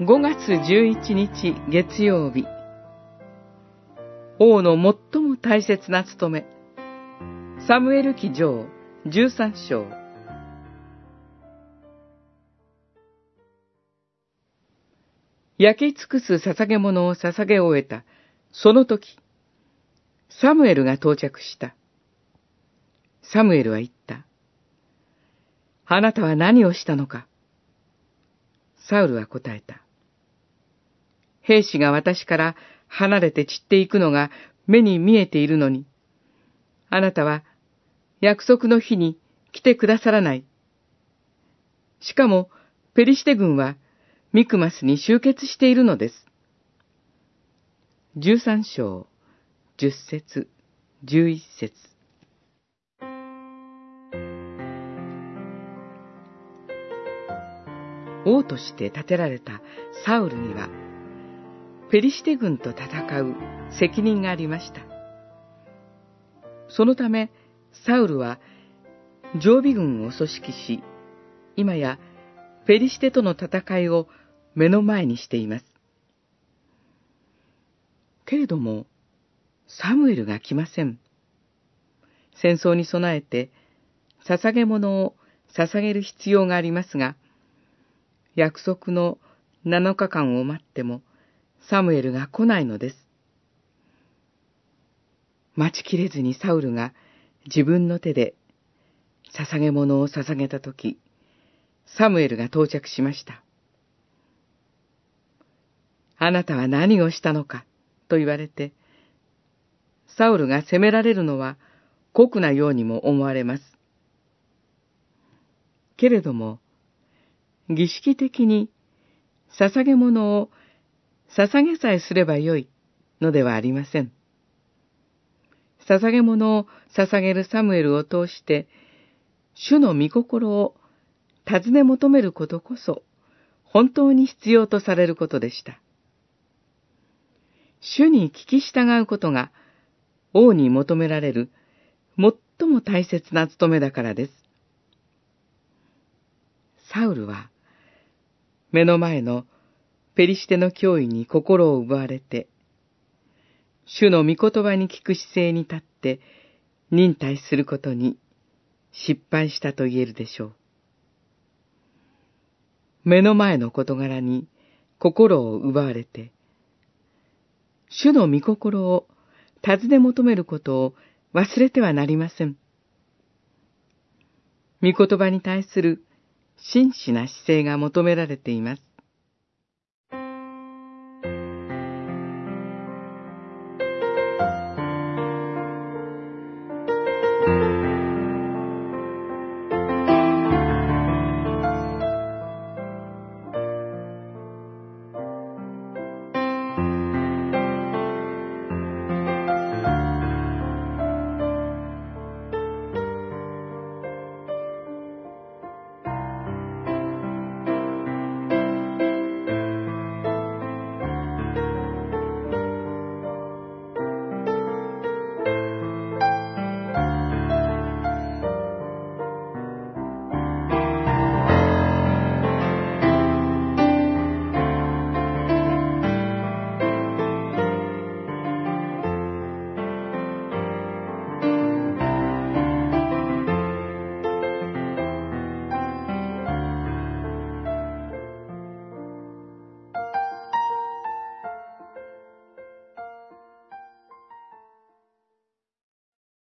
5月11日月曜日。王の最も大切な務め。サムエル記上13章。焼き尽くす捧げ物を捧げ終えた。その時サムエルが到着した。サムエルは言った。あなたは何をしたのか。サウルは答えた。兵士が私から離れて散っていくのが目に見えているのに、あなたは約束の日に来てくださらない。しかも、ペリシテ軍はミクマスに集結しているのです。十三章、十節、十一節。王として建てられたサウルには、ペリシテ軍と戦う責任がありました。そのため、サウルは常備軍を組織し、今やペリシテとの戦いを目の前にしています。けれども、サムエルが来ません。戦争に備えて、捧げ物を捧げる必要がありますが、約束の7日間を待っても、サムエルが来ないのです。待ちきれずにサウルが自分の手で捧げ物を捧げたとき、サムエルが到着しました。あなたは何をしたのか？と言われて、サウルが責められるのは酷なようにも思われます。けれども、儀式的に捧げ物を捧げさえすればよいのではありません。捧げ物を捧げるサムエルを通して、主の御心を尋ね求めることこそ、本当に必要とされることでした。主に聞き従うことが、王に求められる最も大切な務めだからです。サウルは、目の前のペリシテの脅威に心を奪われて、主の御言葉に聞く姿勢に立って忍耐することに失敗したと言えるでしょう。目の前の事柄に心を奪われて、主の御心を尋ね求めることを忘れてはなりません。御言葉に対する真摯な姿勢が求められています。